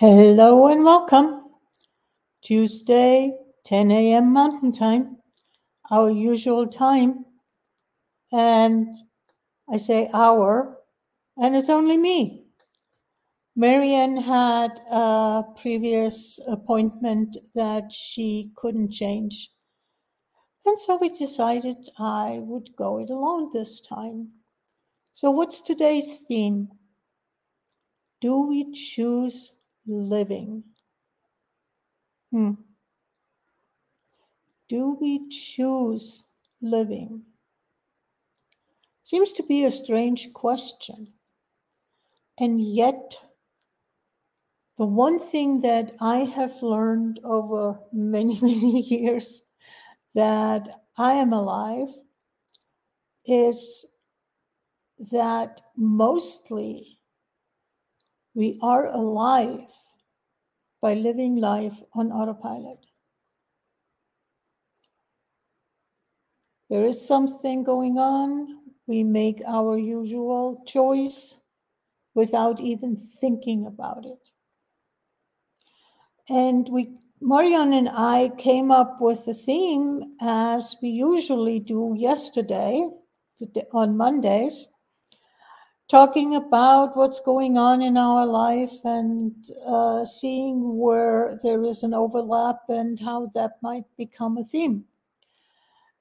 Hello and welcome. Tuesday, 10 a.m. Mountain Time, our usual time. And I say our, and it's only me. Marianne had a previous appointment that she couldn't change. And so we decided I would go it alone this time. So, what's today's theme? Do we choose living? Hmm. Do we choose living? Seems to be a strange question. And yet, the one thing that I have learned over many, many years that I am alive is that mostly we are alive by living life on autopilot. There is something going on. We make our usual choice without even thinking about it. And we, Marianne and I came up with a theme as we usually do yesterday on Mondays talking about what's going on in our life and uh, seeing where there is an overlap and how that might become a theme.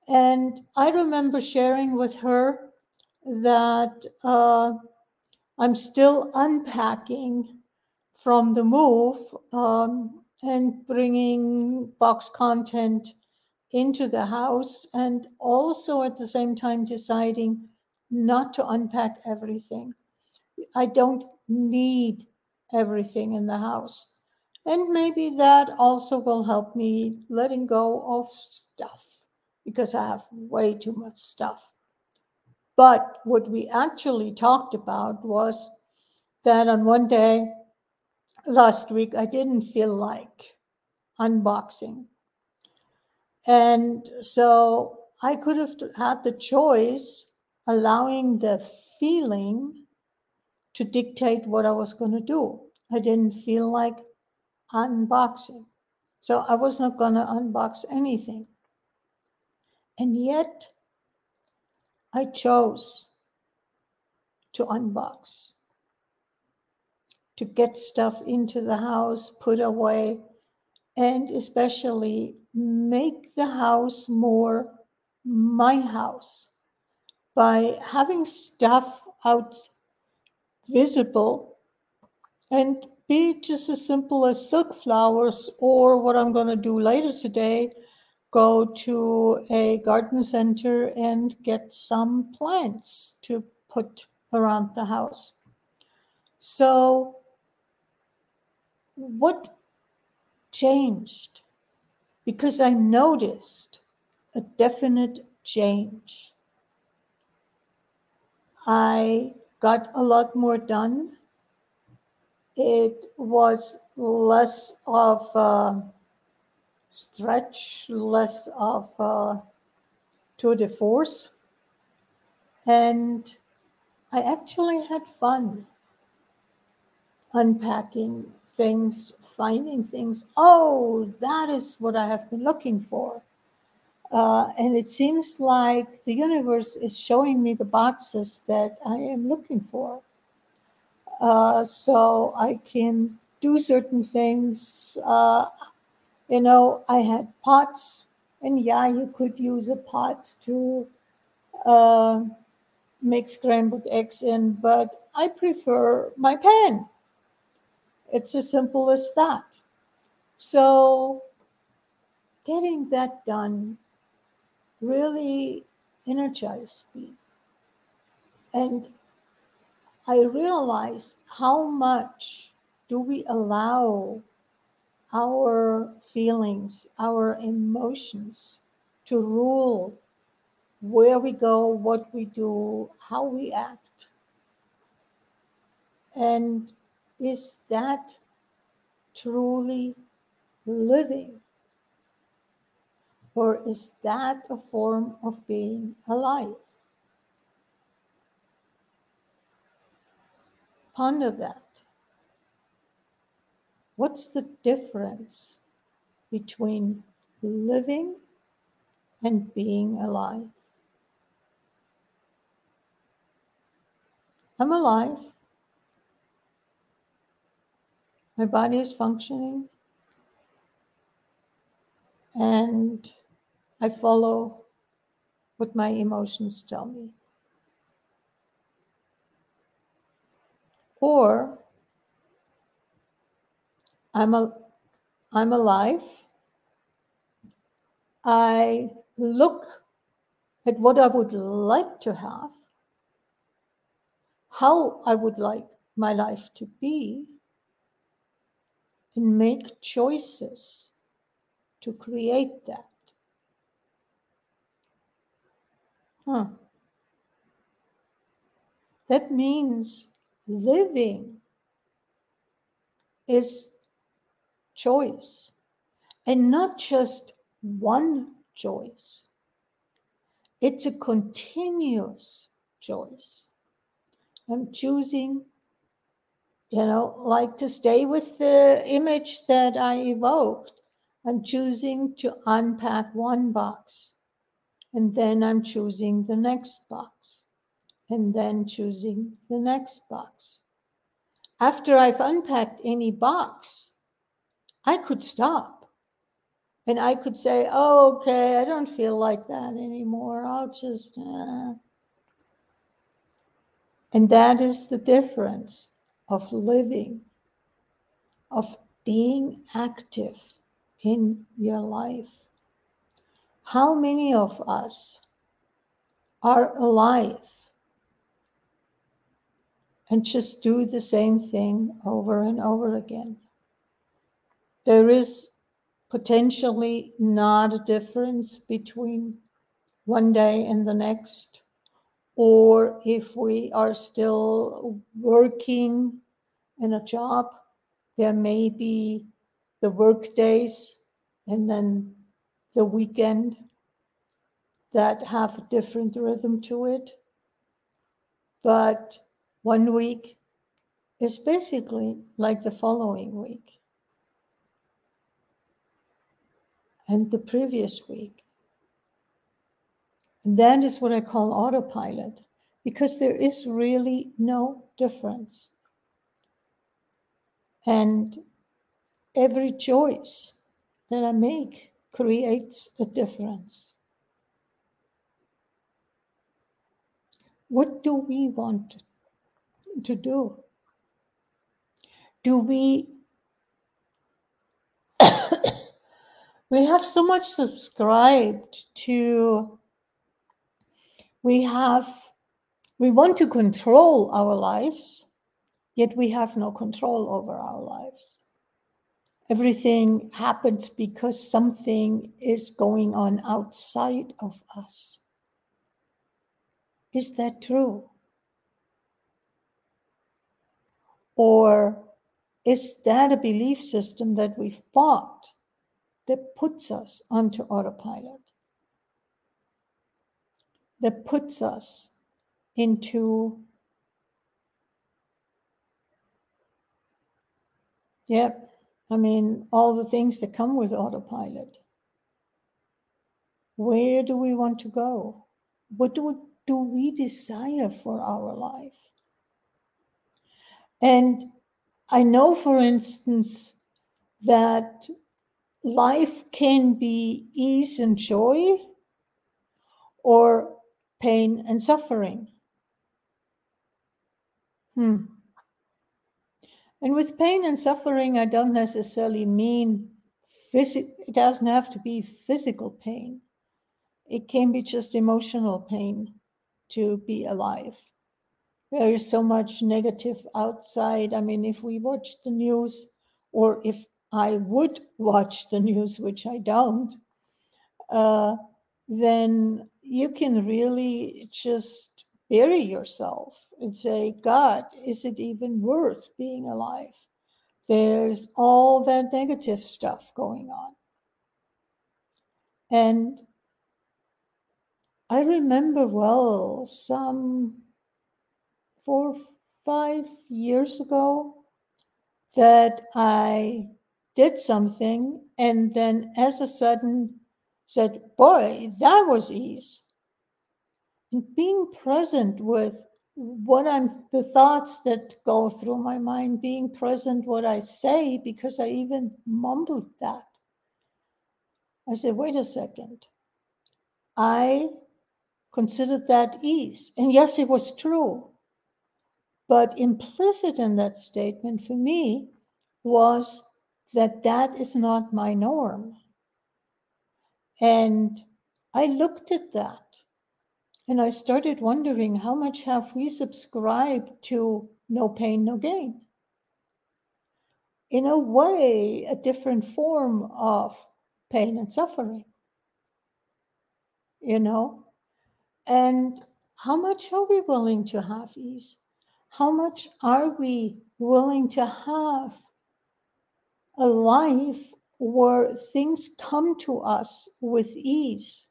And I remember sharing with her that uh, I'm still unpacking from the move um, and bringing box content into the house, and also at the same time deciding not to unpack everything. I don't need everything in the house. And maybe that also will help me letting go of stuff because I have way too much stuff. But what we actually talked about was that on one day last week, I didn't feel like unboxing. And so I could have had the choice allowing the feeling to dictate what I was going to do. I didn't feel like unboxing. So I was not going to unbox anything. And yet, I chose to unbox, to get stuff into the house, put away, and especially make the house more my house by having stuff out visible and be just as simple as silk flowers or what I'm going to do later today go to a garden center and get some plants to put around the house. So, what changed? Because I noticed a definite change. I got a lot more done. It was less of a stretch, less of a tour de force. And I actually had fun unpacking things, finding things. Oh, that is what I have been looking for. Uh, and it seems like the universe is showing me the boxes that I am looking for. Uh, so I can do certain things. Uh, you know, I had pots, and yeah, you could use a pot to uh, make scrambled eggs in, but I prefer my pan. It's as simple as that. So, getting that done really energized me. And I realized how much do we allow our feelings, our emotions to rule where we go, what we do, how we act. And is that truly living? Or is that a form of being alive? Ponder that. what's the difference between living and being alive? I'm alive. My body is functioning. And I follow what my emotions tell me. Or I'm a I'm alive. I look at what I would like to have, how I would like my life to be, and make choices to create that. Huh. That means living is choice and not just one choice. It's a continuous choice. I'm choosing, you know, like to stay with the image that I evoked. I'm choosing to unpack one box and then I'm choosing the next box and then choosing the next box. After I've unpacked any box, I could stop and I could say, oh, okay, I don't feel like that anymore. I'll just. Uh. And that is the difference of living, of being active in your life. How many of us are alive and just do the same thing over and over again? There is potentially not a difference between one day and the next, or if we are still working in a job, there may be the work days and then the weekend that have a different rhythm to it. But one week is basically like the following week and the previous week. And that is what I call autopilot because there is really no difference. And every choice that I make creates a difference. What do we want to do? Do we we have so much subscribed to we have we want to control our lives yet we have no control over our lives Everything happens because something is going on outside of us. Is that true? Or is that a belief system that we've bought that puts us onto autopilot? That puts us into, yep, I mean, all the things that come with autopilot. Where do we want to go? What do we, do we desire for our life? And I know, for instance, that life can be ease and joy or pain and suffering. Hmm. And with pain and suffering, I don't necessarily mean physical, it doesn't have to be physical pain. It can be just emotional pain to be alive. There is so much negative outside. I mean, if we watch the news, or if I would watch the news, which I don't, uh, then you can really just bury yourself and say, God, is it even worth being alive? There's all that negative stuff going on. And I remember well, some four, five years ago, that I did something and then as a sudden said, Boy, that was ease. And being present with what I'm, the thoughts that go through my mind, being present what I say, because I even mumbled that. I said, wait a second. I considered that ease. And yes, it was true. But implicit in that statement for me was that that is not my norm. And I looked at that and I started wondering how much have we subscribed to no pain, no gain? In a way, a different form of pain and suffering. You know? And how much are we willing to have ease? How much are we willing to have a life where things come to us with ease,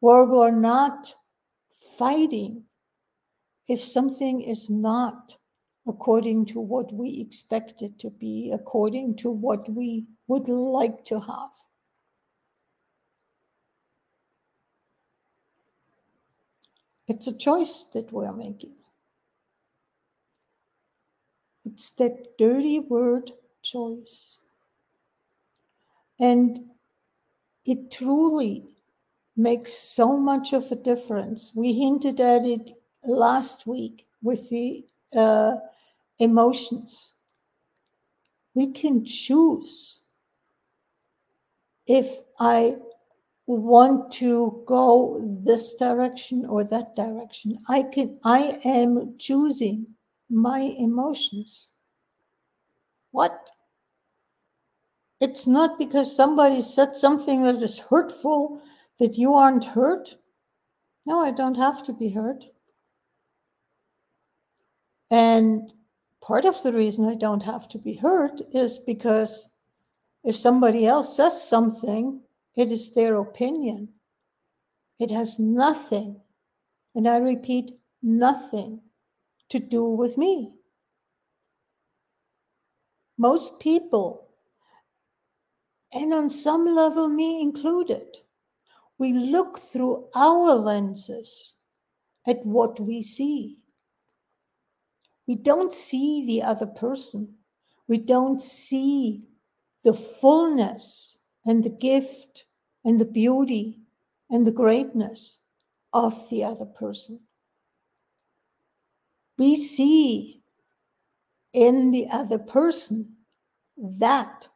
where we're not fighting if something is not according to what we expect it to be, according to what we would like to have. It's a choice that we're making. It's that dirty word choice. And it truly makes so much of a difference. We hinted at it last week with the uh, emotions. We can choose if I want to go this direction or that direction. I can I am choosing my emotions. What? It's not because somebody said something that is hurtful that you aren't hurt. No, I don't have to be hurt. And part of the reason I don't have to be hurt is because if somebody else says something, it is their opinion. It has nothing, and I repeat, nothing to do with me. Most people and on some level, me included, we look through our lenses at what we see. We don't see the other person. We don't see the fullness and the gift and the beauty and the greatness of the other person. We see in the other person that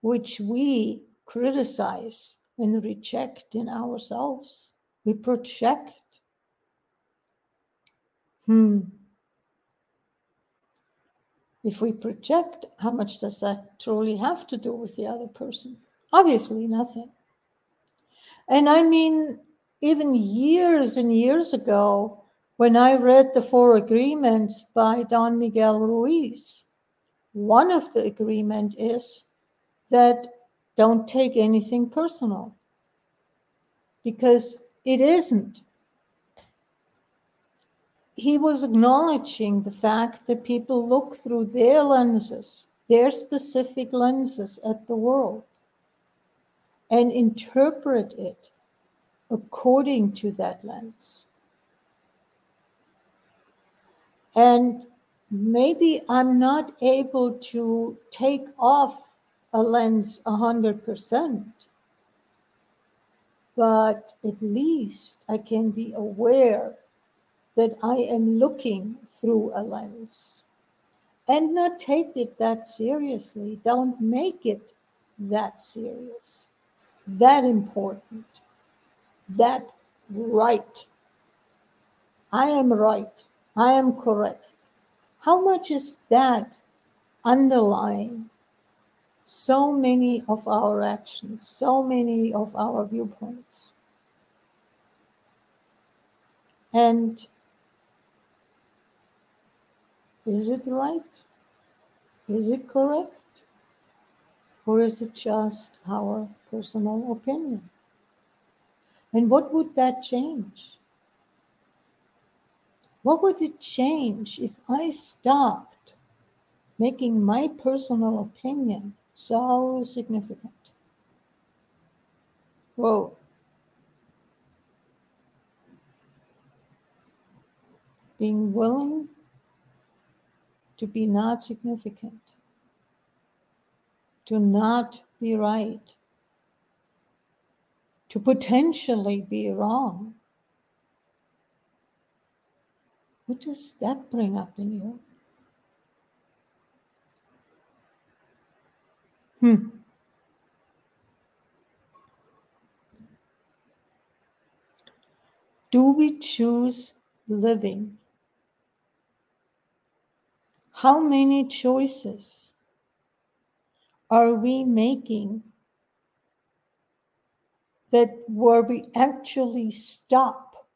which we criticize and reject in ourselves. We project. Hmm. If we project, how much does that truly have to do with the other person? Obviously, nothing. And I mean, even years and years ago, when I read the Four Agreements by Don Miguel Ruiz, one of the agreement is that don't take anything personal because it isn't. He was acknowledging the fact that people look through their lenses, their specific lenses at the world, and interpret it according to that lens. And maybe I'm not able to take off a lens 100%, but at least I can be aware that I am looking through a lens and not take it that seriously. Don't make it that serious, that important, that right. I am right. I am correct. How much is that underlying so many of our actions, so many of our viewpoints. And is it right? Is it correct? Or is it just our personal opinion? And what would that change? What would it change if I stopped making my personal opinion so significant. Whoa. Being willing to be not significant, to not be right, to potentially be wrong. What does that bring up in you? Hmm. Do we choose living? How many choices are we making that where we actually stop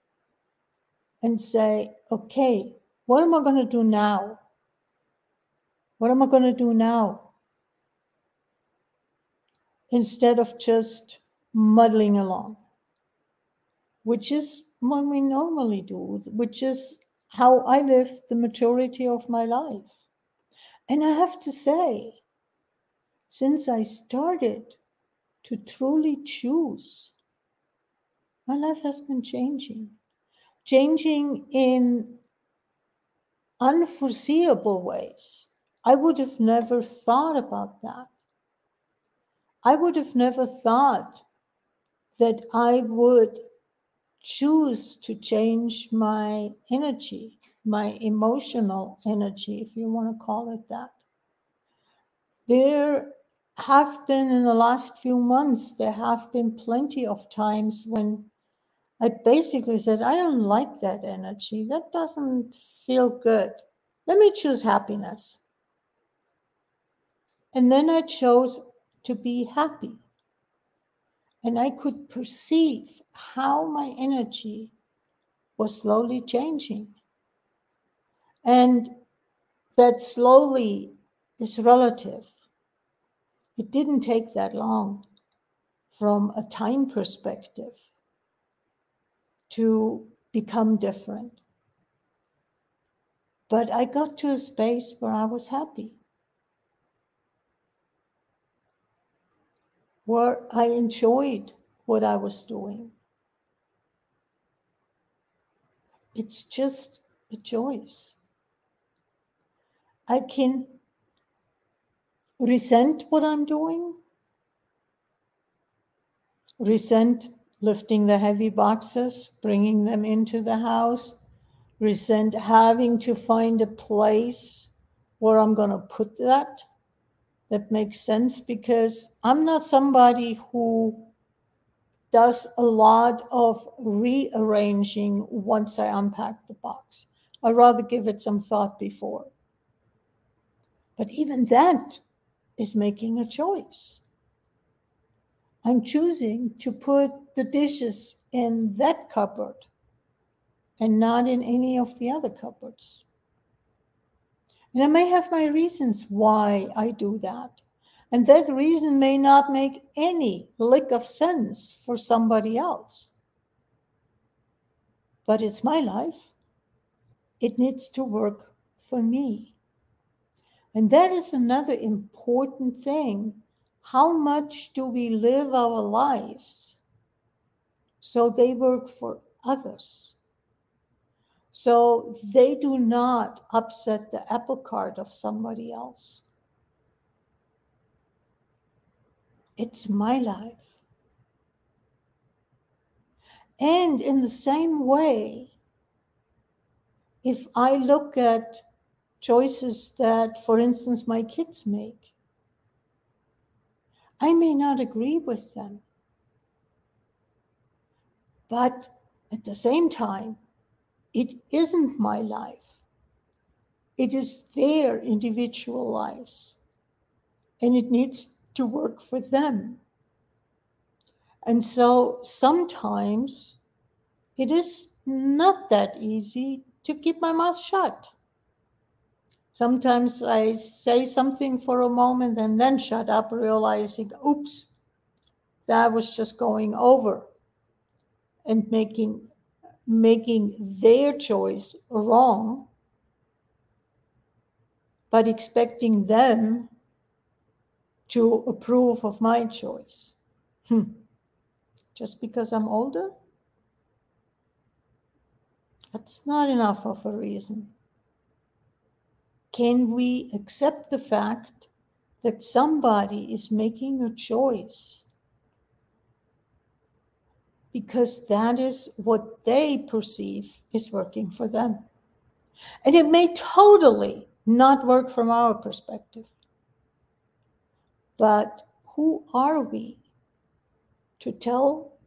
and say, okay, what am I going to do now? What am I going to do now? Instead of just muddling along, which is what we normally do, which is how I lived the majority of my life. And I have to say, since I started to truly choose, my life has been changing, changing in unforeseeable ways. I would have never thought about that. I would have never thought that I would choose to change my energy, my emotional energy, if you want to call it that. There have been in the last few months, there have been plenty of times when I basically said, I don't like that energy. That doesn't feel good. Let me choose happiness. And then I chose to be happy and I could perceive how my energy was slowly changing. And that slowly is relative. It didn't take that long from a time perspective to become different. But I got to a space where I was happy. Where I enjoyed what I was doing. It's just a choice. I can resent what I'm doing, resent lifting the heavy boxes, bringing them into the house, resent having to find a place where I'm going to put that that makes sense because I'm not somebody who does a lot of rearranging once I unpack the box. I'd rather give it some thought before. But even that is making a choice. I'm choosing to put the dishes in that cupboard and not in any of the other cupboards. And I may have my reasons why I do that. And that reason may not make any lick of sense for somebody else. But it's my life. It needs to work for me. And that is another important thing. How much do we live our lives so they work for others? So they do not upset the apple cart of somebody else. It's my life. And in the same way, if I look at choices that, for instance, my kids make, I may not agree with them. But at the same time, it isn't my life. It is their individual lives. And it needs to work for them. And so sometimes it is not that easy to keep my mouth shut. Sometimes I say something for a moment and then shut up, realizing, oops, that was just going over and making making their choice wrong but expecting them to approve of my choice. Hmm. Just because I'm older? That's not enough of a reason. Can we accept the fact that somebody is making a choice because that is what they perceive is working for them? And it may totally not work from our perspective. But who are we to tell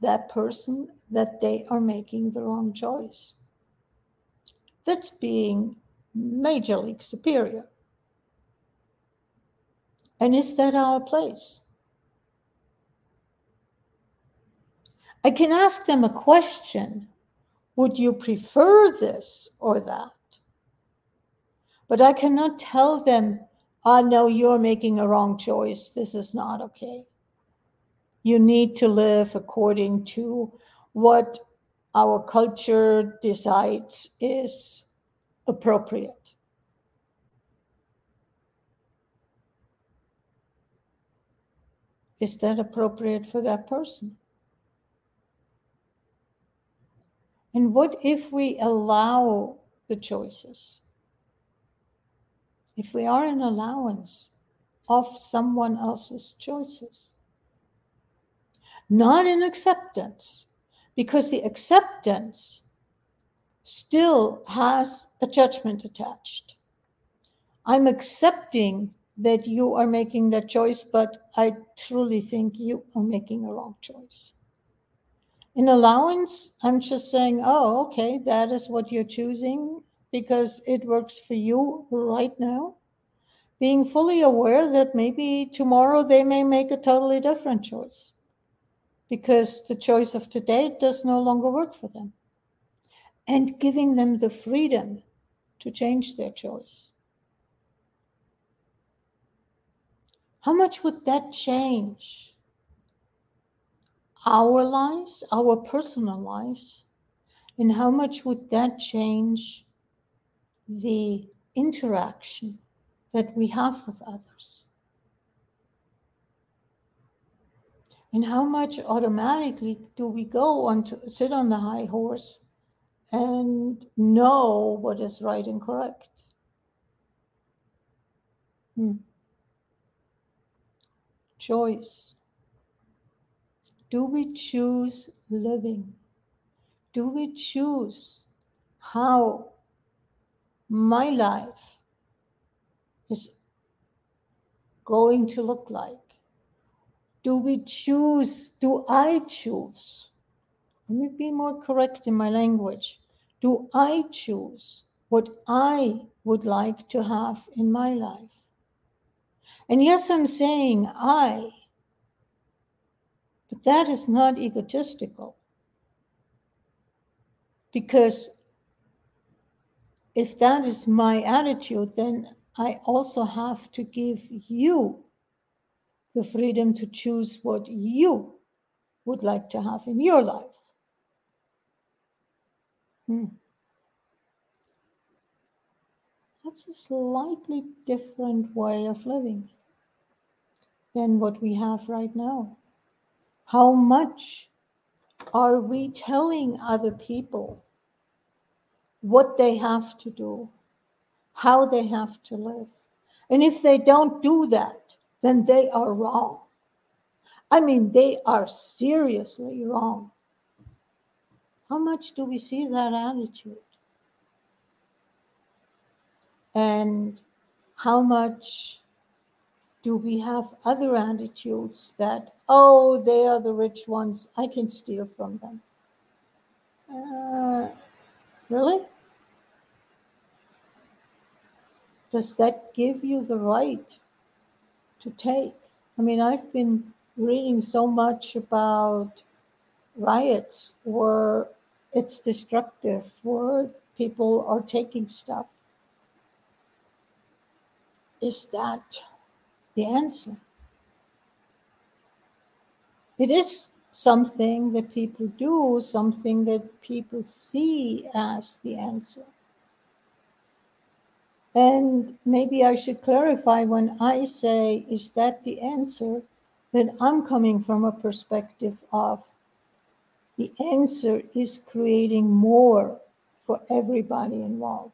that person that they are making the wrong choice? That's being major league superior. And is that our place? I can ask them a question Would you prefer this or that? But I cannot tell them, ah, no, you're making a wrong choice. This is not okay. You need to live according to what our culture decides is appropriate. Is that appropriate for that person? And what if we allow the choices? if we are an allowance of someone else's choices, not an acceptance, because the acceptance still has a judgment attached. I'm accepting that you are making that choice, but I truly think you are making a wrong choice. In allowance, I'm just saying, oh, okay, that is what you're choosing because it works for you right now. Being fully aware that maybe tomorrow they may make a totally different choice because the choice of today does no longer work for them. And giving them the freedom to change their choice. How much would that change our lives, our personal lives? And how much would that change the interaction that we have with others. And how much automatically do we go on to sit on the high horse and know what is right and correct? Hmm. Choice. Do we choose living? Do we choose how my life is going to look like? Do we choose? Do I choose? Let me be more correct in my language. Do I choose what I would like to have in my life? And yes, I'm saying I, but that is not egotistical. Because if that is my attitude, then I also have to give you the freedom to choose what you would like to have in your life. Hmm. That's a slightly different way of living than what we have right now. How much are we telling other people what they have to do, how they have to live. And if they don't do that, then they are wrong. I mean, they are seriously wrong. How much do we see that attitude? And how much do we have other attitudes that, oh, they are the rich ones, I can steal from them? Uh, Really? Does that give you the right to take? I mean, I've been reading so much about riots where it's destructive, where people are taking stuff. Is that the answer? It is something that people do, something that people see as the answer. And maybe I should clarify when I say, is that the answer? That I'm coming from a perspective of the answer is creating more for everybody involved.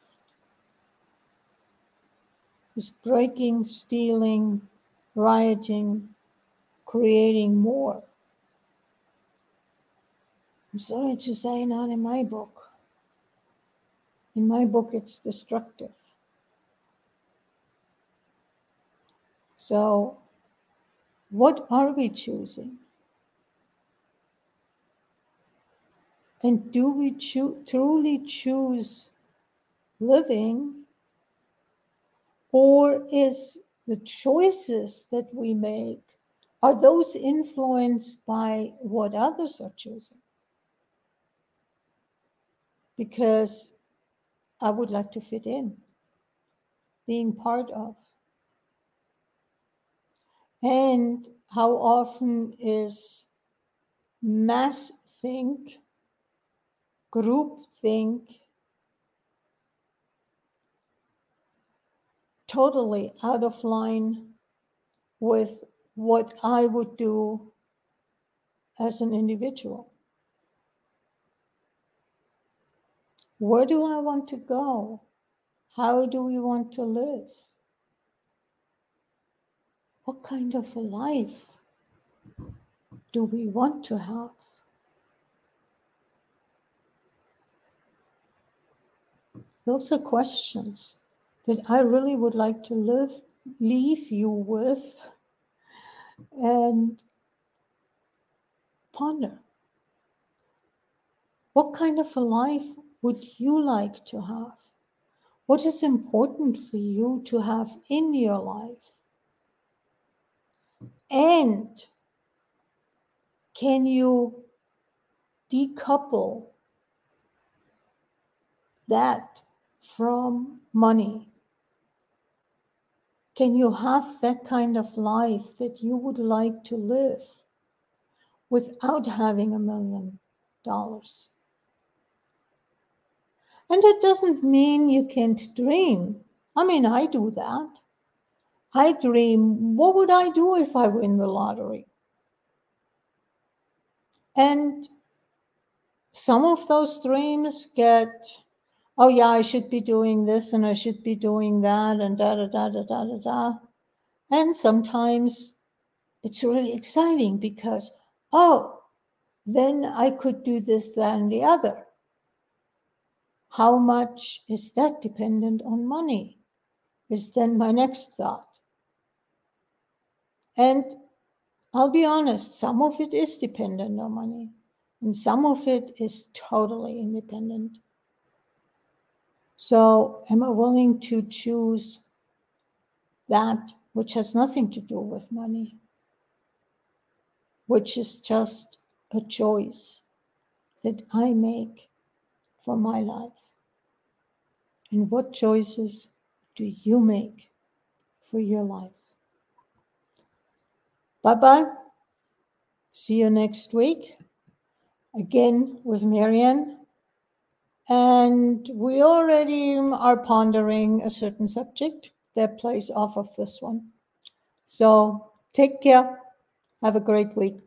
Is breaking, stealing, rioting, creating more. I'm sorry to say, not in my book. In my book, it's destructive. So, what are we choosing? And do we cho- truly choose living? Or is the choices that we make, are those influenced by what others are choosing? because I would like to fit in, being part of. And how often is mass think, group think, totally out of line with what I would do as an individual. Where do I want to go? How do we want to live? What kind of a life do we want to have? Those are questions that I really would like to live, leave you with and ponder. What kind of a life would you like to have? What is important for you to have in your life? And can you decouple that from money? Can you have that kind of life that you would like to live without having a million dollars? And it doesn't mean you can't dream. I mean, I do that. I dream, what would I do if I win the lottery? And some of those dreams get, oh yeah, I should be doing this and I should be doing that and da da da da da da da. And sometimes it's really exciting because, oh, then I could do this, that, and the other. How much is that dependent on money? Is then my next thought. And I'll be honest, some of it is dependent on money, and some of it is totally independent. So, am I willing to choose that which has nothing to do with money, which is just a choice that I make for my life? And what choices do you make for your life? Bye bye. See you next week again with Marianne. And we already are pondering a certain subject that plays off of this one. So take care. Have a great week.